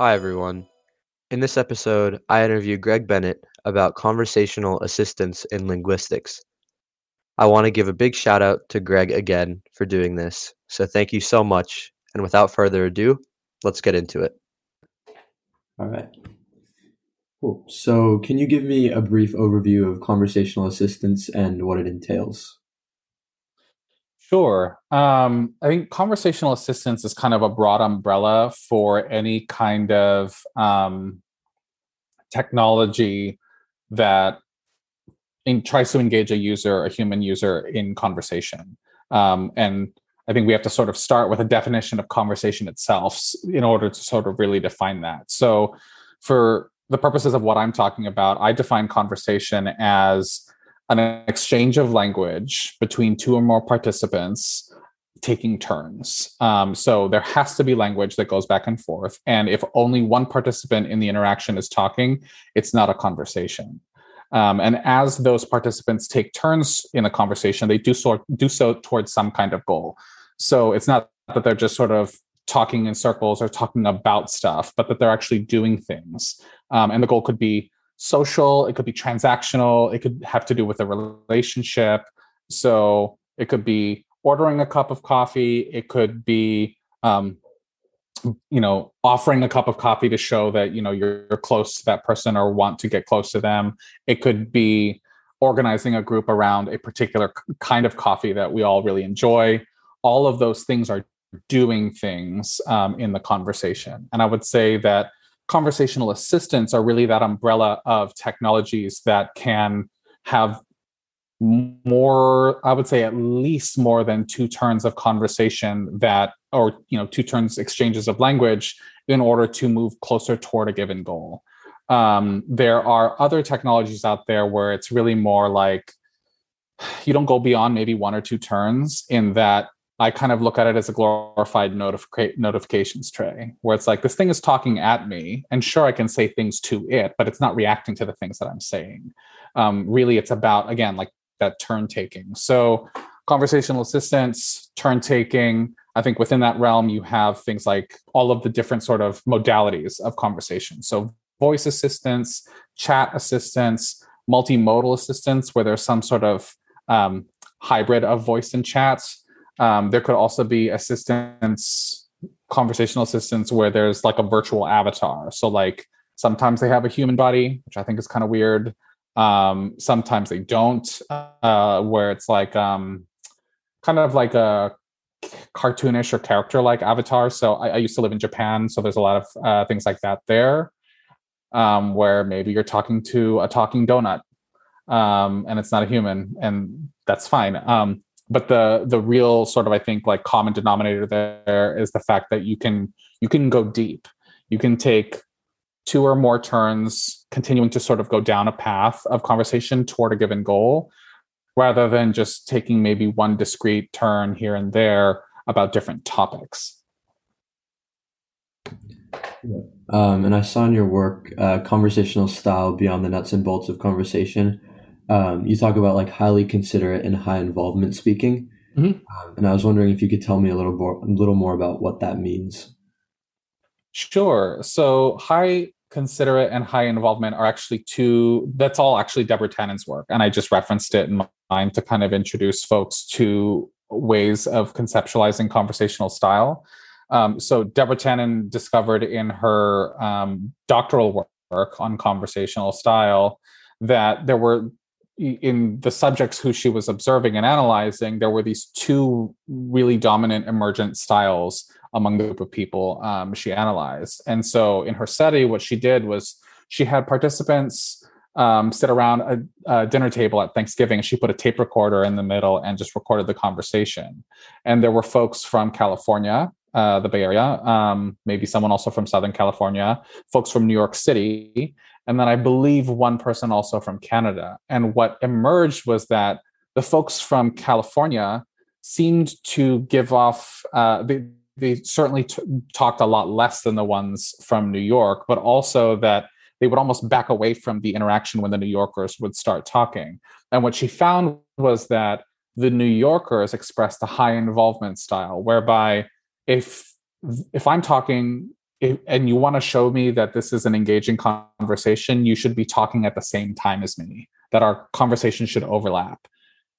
Hi, everyone. In this episode, I interview Greg Bennett about conversational assistants in linguistics. I want to give a big shout out to Greg again for doing this. So thank you so much. And without further ado, let's get into it. All right. Cool. So, can you give me a brief overview of conversational assistance and what it entails? Sure. Um, I think conversational assistance is kind of a broad umbrella for any kind of um, technology that in, tries to engage a user, a human user, in conversation. Um, and I think we have to sort of start with a definition of conversation itself in order to sort of really define that. So, for the purposes of what I'm talking about, I define conversation as an exchange of language between two or more participants taking turns. Um, so there has to be language that goes back and forth. And if only one participant in the interaction is talking, it's not a conversation. Um, and as those participants take turns in a conversation, they do so do so towards some kind of goal. So it's not that they're just sort of talking in circles or talking about stuff, but that they're actually doing things. Um, and the goal could be social, it could be transactional, it could have to do with a relationship. So it could be ordering a cup of coffee, it could be um, you know offering a cup of coffee to show that you know you're, you're close to that person or want to get close to them. It could be organizing a group around a particular kind of coffee that we all really enjoy. All of those things are doing things um, in the conversation. And i would say that conversational assistants are really that umbrella of technologies that can have more i would say at least more than two turns of conversation that or you know two turns exchanges of language in order to move closer toward a given goal. Um, there are other technologies out there where it's really more like you don't go beyond maybe one or two turns in that I kind of look at it as a glorified notific- notifications tray where it's like this thing is talking at me, and sure, I can say things to it, but it's not reacting to the things that I'm saying. Um, really, it's about, again, like that turn taking. So, conversational assistance, turn taking. I think within that realm, you have things like all of the different sort of modalities of conversation. So, voice assistants, chat assistants, multimodal assistants, where there's some sort of um, hybrid of voice and chat um, there could also be assistants, conversational assistants, where there's like a virtual avatar. So like sometimes they have a human body, which I think is kind of weird. Um, sometimes they don't, uh, where it's like um, kind of like a cartoonish or character like avatar. So I, I, used to live in Japan, so there's a lot of uh, things like that there, um, where maybe you're talking to a talking donut, um, and it's not a human, and that's fine. But the the real sort of i think like common denominator there is the fact that you can you can go deep. You can take two or more turns continuing to sort of go down a path of conversation toward a given goal rather than just taking maybe one discrete turn here and there about different topics. Um, and i saw in your work uh, conversational style beyond the nuts and bolts of conversation um, you talk about like highly considerate and high involvement speaking. Mm-hmm. Um, and I was wondering if you could tell me a little more, a little more about what that means. Sure. So high considerate and high involvement are actually two, that's all actually Deborah Tannen's work. And I just referenced it in mine to kind of introduce folks to ways of conceptualizing conversational style. Um, so Deborah Tannen discovered in her um, doctoral work on conversational style that there were in the subjects who she was observing and analyzing, there were these two really dominant emergent styles among the group of people um, she analyzed. And so in her study, what she did was she had participants um, sit around a, a, dinner table at Thanksgiving. She put a tape recorder in the middle and just recorded the conversation. And there were folks from California, uh, the Bay Area, um, maybe someone also from Southern California, folks from New York City, and then I believe one person also from Canada. And what emerged was that the folks from California seemed to give off, uh, they, they certainly t- talked a lot less than the ones from New York, but also that they would almost back away from the interaction when the New Yorkers would start talking. And what she found was that the New Yorkers expressed a high involvement style, whereby if if I'm talking if, and you want to show me that this is an engaging conversation, you should be talking at the same time as me, that our conversation should overlap.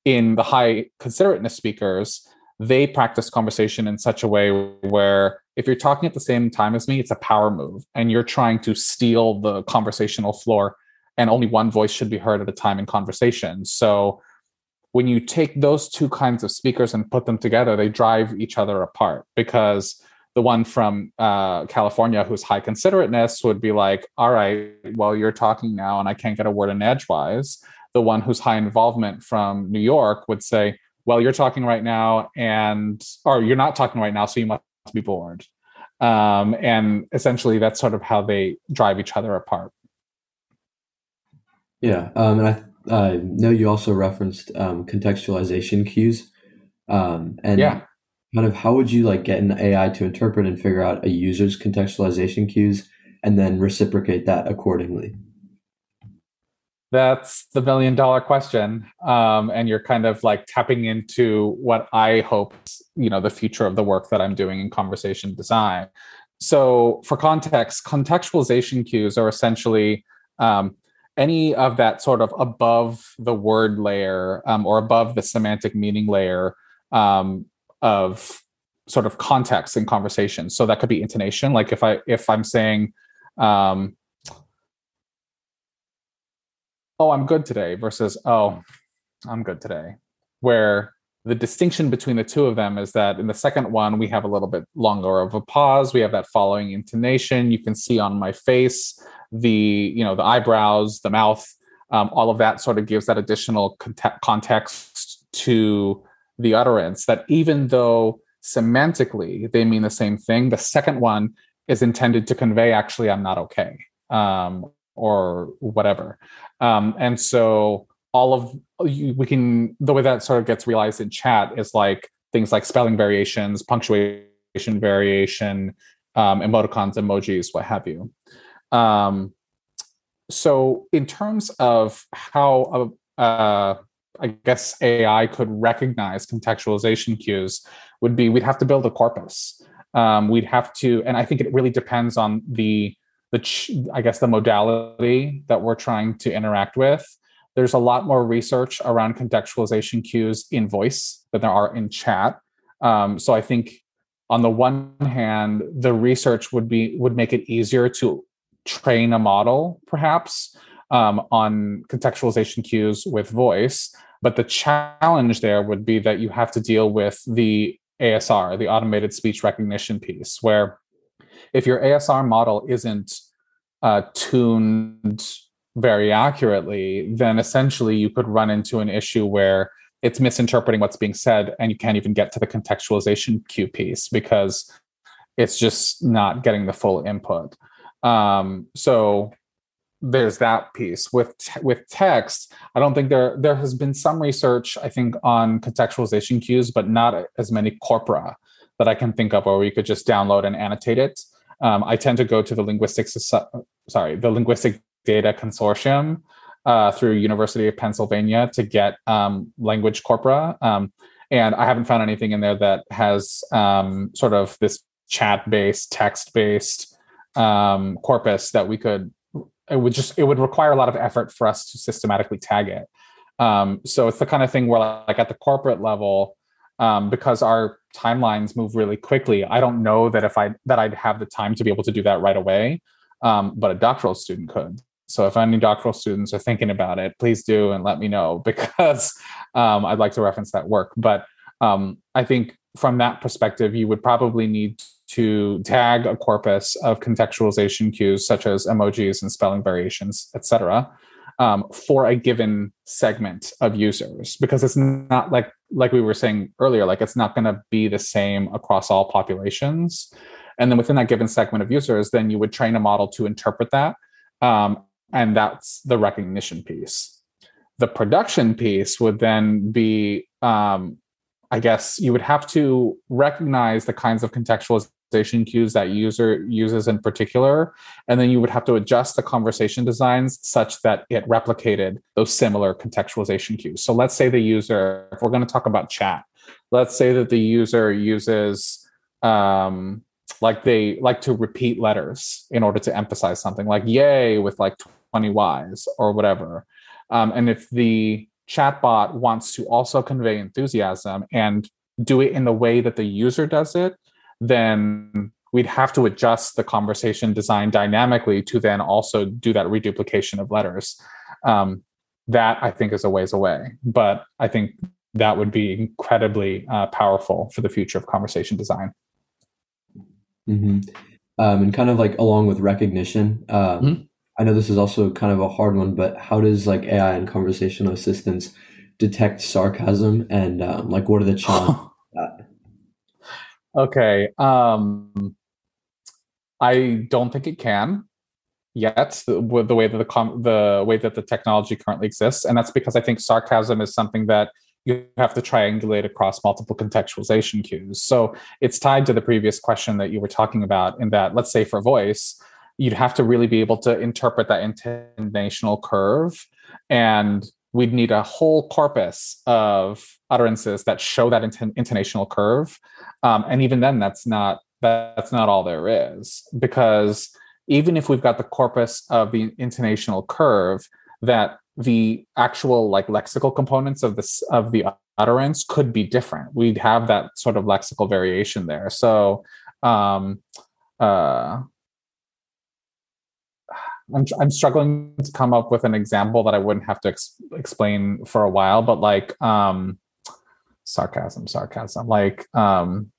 In the high considerateness speakers, they practice conversation in such a way where if you're talking at the same time as me, it's a power move and you're trying to steal the conversational floor, and only one voice should be heard at a time in conversation. So when you take those two kinds of speakers and put them together, they drive each other apart because the one from uh, California who's high considerateness would be like, all right, well, you're talking now and I can't get a word in edgewise. The one who's high involvement from New York would say, well, you're talking right now and, or you're not talking right now, so you must be bored. Um, and essentially that's sort of how they drive each other apart. Yeah. Um, and I uh, know you also referenced um, contextualization cues. Um, and yeah kind of how would you like get an AI to interpret and figure out a user's contextualization cues and then reciprocate that accordingly? That's the million dollar question. Um, and you're kind of like tapping into what I hope, you know, the future of the work that I'm doing in conversation design. So for context, contextualization cues are essentially um, any of that sort of above the word layer um, or above the semantic meaning layer um, of sort of context in conversation. So that could be intonation. Like if I if I'm saying, um, "Oh, I'm good today," versus "Oh, I'm good today," where the distinction between the two of them is that in the second one we have a little bit longer of a pause we have that following intonation you can see on my face the you know the eyebrows the mouth um, all of that sort of gives that additional context to the utterance that even though semantically they mean the same thing, the second one is intended to convey actually I'm not okay um, or whatever. Um, and so all of we can the way that sort of gets realized in chat is like things like spelling variations, punctuation variation, um, emoticons, emojis, what have you. Um, so in terms of how a, uh, I guess AI could recognize contextualization cues would be we'd have to build a corpus. Um, we'd have to, and I think it really depends on the the ch- I guess the modality that we're trying to interact with. There's a lot more research around contextualization cues in voice than there are in chat. Um, so I think on the one hand, the research would be would make it easier to train a model, perhaps, um, on contextualization cues with voice. But the challenge there would be that you have to deal with the ASR, the automated speech recognition piece, where if your ASR model isn't uh, tuned very accurately, then essentially you could run into an issue where it's misinterpreting what's being said and you can't even get to the contextualization cue piece because it's just not getting the full input. Um, so there's that piece. With with text i don't think there there has been some research i think on contextualization cues but not as many corpora that i can think of where we could just download and annotate it. Um, i tend to go to the linguistics sorry the linguistic data consortium uh, through university of pennsylvania to get um, language corpora. Um, and i haven't found anything in there that has um, sort of this chat based text based um, corpus that we could it would just it would require a lot of effort for us to systematically tag it. Um, so it's the kind of thing where like at the corporate level, um, because our timelines move really quickly, I don't know that if I that I'd have the time to be able to do that right away. Um, but a doctoral student could. So if any doctoral students are thinking about it, please do and let me know because um, I'd like to reference that work. But um, I think from that perspective, you would probably need to tag a corpus of contextualization cues such as emojis and spelling variations, etc., um, for a given segment of users because it's not like like we were saying earlier, like it's not going to be the same across all populations. And then within that given segment of users, then you would train a model to interpret that, um, and that's the recognition piece. The production piece would then be um, I guess you would have to recognize the kinds of contextualization cues that user uses in particular and then you would have to adjust the conversation designs such that it replicated those similar contextualization cues. So let's say the user if we're going to talk about chat let's say that the user uses um, like they like to repeat letters in order to emphasize something like yay with like 20 y's or whatever. Um, and if the chatbot wants to also convey enthusiasm and do it in the way that the user does it then we'd have to adjust the conversation design dynamically to then also do that reduplication of letters um, that i think is a ways away but i think that would be incredibly uh, powerful for the future of conversation design Mm-hmm. Um, and kind of like along with recognition, um, mm-hmm. I know this is also kind of a hard one, but how does like AI and conversational assistance detect sarcasm and um, like what are the challenges? Okay, um, I don't think it can yet with the way that the com- the way that the technology currently exists, and that's because I think sarcasm is something that you have to triangulate across multiple contextualization cues. So it's tied to the previous question that you were talking about, in that, let's say for voice, you'd have to really be able to interpret that intonational curve. And we'd need a whole corpus of utterances that show that intonational curve. Um, and even then, that's not that's not all there is. Because even if we've got the corpus of the intonational curve that the actual like lexical components of this of the utterance could be different. We'd have that sort of lexical variation there. So um uh I'm, I'm struggling to come up with an example that I wouldn't have to ex- explain for a while, but like um, sarcasm, sarcasm. Like um,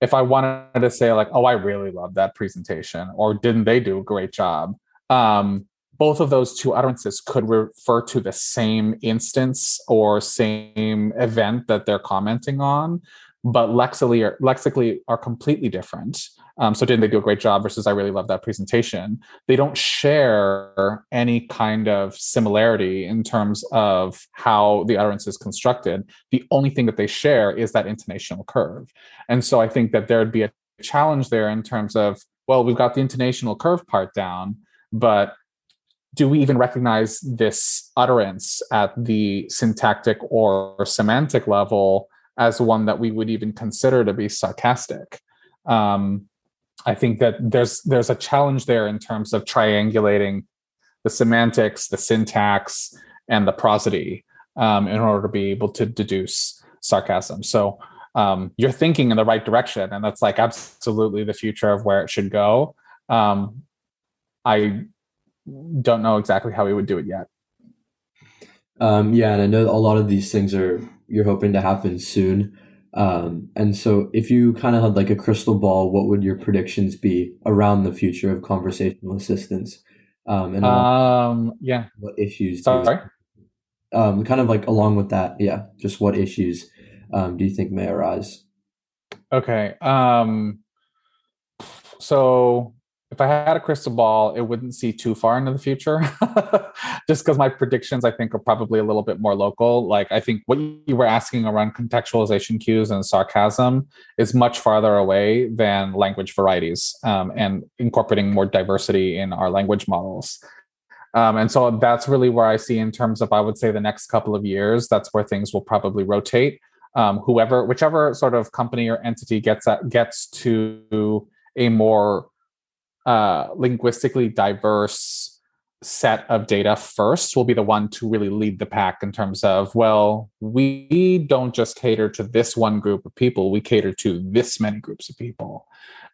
if I wanted to say like, oh, I really love that presentation, or didn't they do a great job? Um, both of those two utterances could refer to the same instance or same event that they're commenting on, but lexically are, lexically are completely different. Um, so didn't they do a great job versus I really love that presentation? They don't share any kind of similarity in terms of how the utterance is constructed. The only thing that they share is that intonational curve. And so I think that there'd be a challenge there in terms of, well, we've got the intonational curve part down, but do we even recognize this utterance at the syntactic or semantic level as one that we would even consider to be sarcastic? Um, I think that there's there's a challenge there in terms of triangulating the semantics, the syntax, and the prosody um, in order to be able to deduce sarcasm. So um, you're thinking in the right direction, and that's like absolutely the future of where it should go. Um, I don't know exactly how we would do it yet. Um, yeah, and I know a lot of these things are you're hoping to happen soon. Um, and so, if you kind of had like a crystal ball, what would your predictions be around the future of conversational assistance? Um, and um, yeah, what issues? Sorry. um, kind of like along with that, yeah, just what issues um, do you think may arise? Okay. Um, so if I had a crystal ball, it wouldn't see too far into the future. Just because my predictions, I think, are probably a little bit more local. Like, I think what you were asking around contextualization cues and sarcasm is much farther away than language varieties um, and incorporating more diversity in our language models. Um, and so that's really where I see, in terms of, I would say, the next couple of years, that's where things will probably rotate. Um, whoever, whichever sort of company or entity gets at, gets to a more uh, linguistically diverse set of data first will be the one to really lead the pack in terms of well we don't just cater to this one group of people we cater to this many groups of people.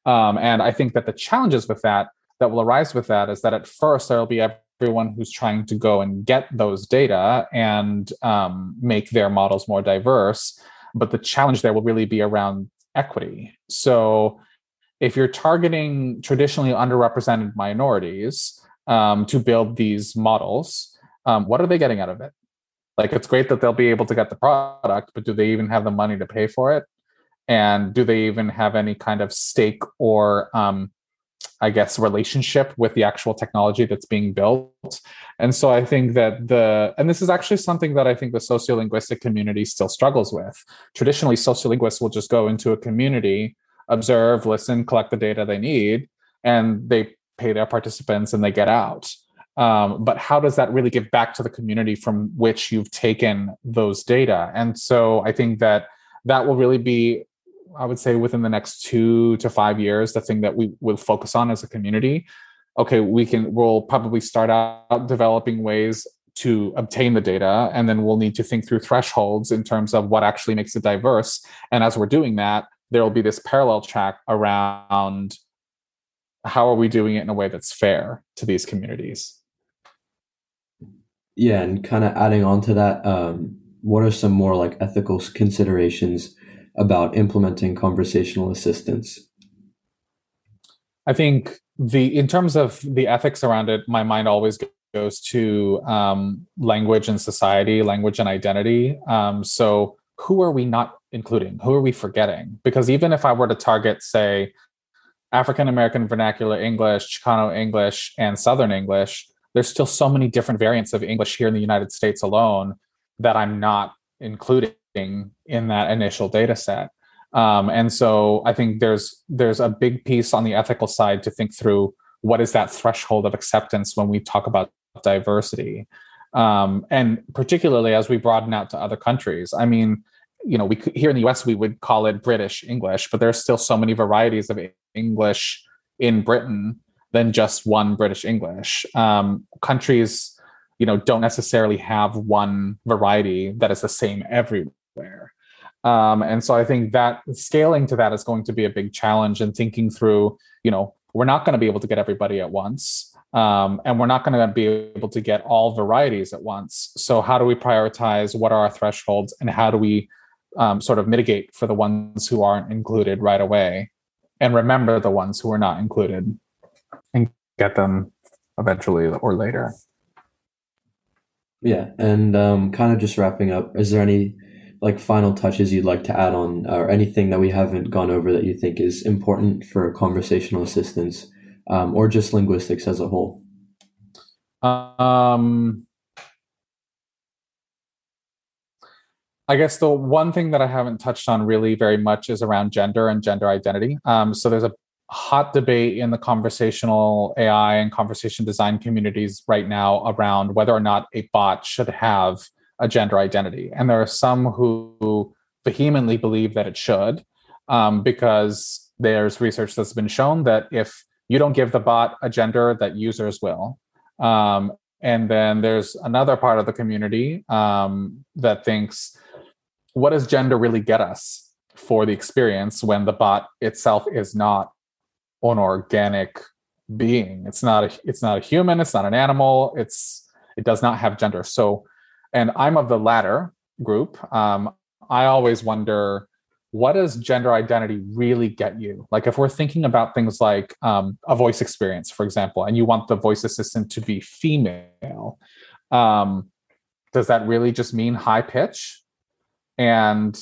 Um, and i think that the challenges with that that will arise with that is that at first there will be everyone who's trying to go and get those data and um, make their models more diverse but the challenge there will really be around equity. So if you're targeting traditionally underrepresented minorities um, to build these models, um, what are they getting out of it? Like, it's great that they'll be able to get the product, but do they even have the money to pay for it? And do they even have any kind of stake or, um, I guess, relationship with the actual technology that's being built? And so I think that the, and this is actually something that I think the sociolinguistic community still struggles with. Traditionally, sociolinguists will just go into a community observe, listen, collect the data they need, and they pay their participants and they get out. Um, but how does that really give back to the community from which you've taken those data? And so I think that that will really be I would say within the next two to five years, the thing that we will focus on as a community. Okay, we can we'll probably start out developing ways to obtain the data, and then we'll need to think through thresholds in terms of what actually makes it diverse. And as we're doing that, there will be this parallel track around how are we doing it in a way that's fair to these communities. Yeah, and kind of adding on to that, um, what are some more like ethical considerations about implementing conversational assistance? I think the in terms of the ethics around it, my mind always goes to um, language and society, language and identity. Um, so who are we not including? Who are we forgetting? Because even if I were to target, say, African American vernacular English, Chicano English, and Southern English, there's still so many different variants of English here in the United States alone that I'm not including in that initial data set. Um, and so I think there's there's a big piece on the ethical side to think through what is that threshold of acceptance when we talk about diversity, um, and particularly as we broaden out to other countries. I mean, you know, we could, here in the U.S. we would call it British English, but there's still so many varieties of English in Britain than just one British English. Um, countries you know don't necessarily have one variety that is the same everywhere um, and so i think that scaling to that is going to be a big challenge and thinking through you know we're not going to be able to get everybody at once um, and we're not going to be able to get all varieties at once so how do we prioritize what are our thresholds and how do we um, sort of mitigate for the ones who aren't included right away and remember the ones who are not included and get them eventually or later yeah, and um, kind of just wrapping up, is there any like final touches you'd like to add on, or anything that we haven't gone over that you think is important for conversational assistance, um, or just linguistics as a whole? Um, I guess the one thing that I haven't touched on really very much is around gender and gender identity. Um, so there's a hot debate in the conversational AI and conversation design communities right now around whether or not a bot should have a gender identity. And there are some who vehemently believe that it should, um, because there's research that's been shown that if you don't give the bot a gender, that users will. Um, and then there's another part of the community um, that thinks, what does gender really get us for the experience when the bot itself is not an organic being. It's not a it's not a human, it's not an animal, it's it does not have gender. So and I'm of the latter group. Um, I always wonder what does gender identity really get you? Like if we're thinking about things like um, a voice experience, for example, and you want the voice assistant to be female, um, does that really just mean high pitch? And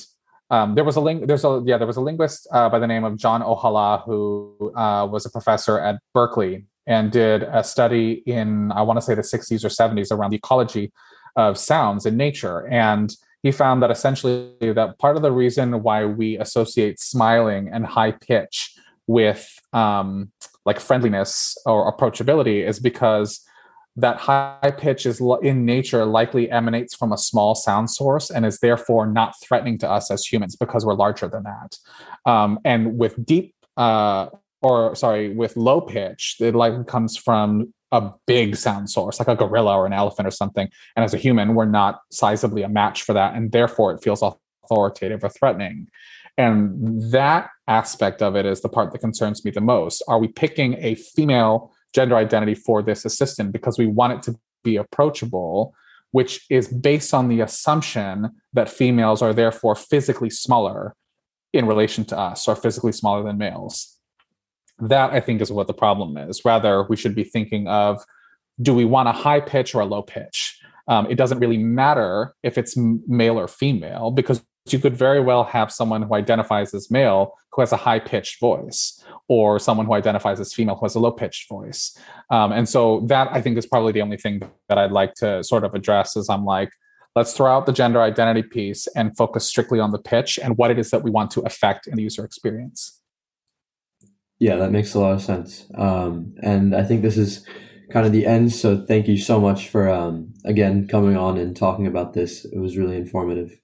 um, there was a ling- there's a yeah there was a linguist uh, by the name of John Ohala who uh, was a professor at Berkeley and did a study in I want to say the 60s or 70s around the ecology of sounds in nature. And he found that essentially that part of the reason why we associate smiling and high pitch with um, like friendliness or approachability is because that high pitch is in nature likely emanates from a small sound source and is therefore not threatening to us as humans because we're larger than that. Um, and with deep, uh, or sorry, with low pitch, it likely comes from a big sound source, like a gorilla or an elephant or something. And as a human, we're not sizably a match for that, and therefore it feels authoritative or threatening. And that aspect of it is the part that concerns me the most. Are we picking a female gender identity for this assistant because we want it to be approachable, which is based on the assumption that females are therefore physically smaller in relation to us or physically smaller than males. That I think is what the problem is. Rather, we should be thinking of do we want a high pitch or a low pitch? Um, it doesn't really matter if it's male or female because you could very well have someone who identifies as male who has a high pitched voice, or someone who identifies as female who has a low pitched voice. Um, and so that I think is probably the only thing that I'd like to sort of address is I'm like, let's throw out the gender identity piece and focus strictly on the pitch and what it is that we want to affect in the user experience. Yeah, that makes a lot of sense. Um, and I think this is kind of the end. So thank you so much for, um, again, coming on and talking about this. It was really informative.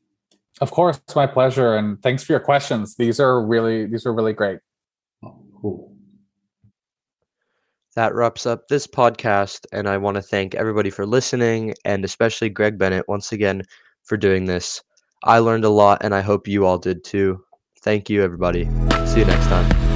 Of course, it's my pleasure, and thanks for your questions. These are really these are really great. Cool. That wraps up this podcast, and I want to thank everybody for listening, and especially Greg Bennett once again for doing this. I learned a lot, and I hope you all did too. Thank you, everybody. See you next time.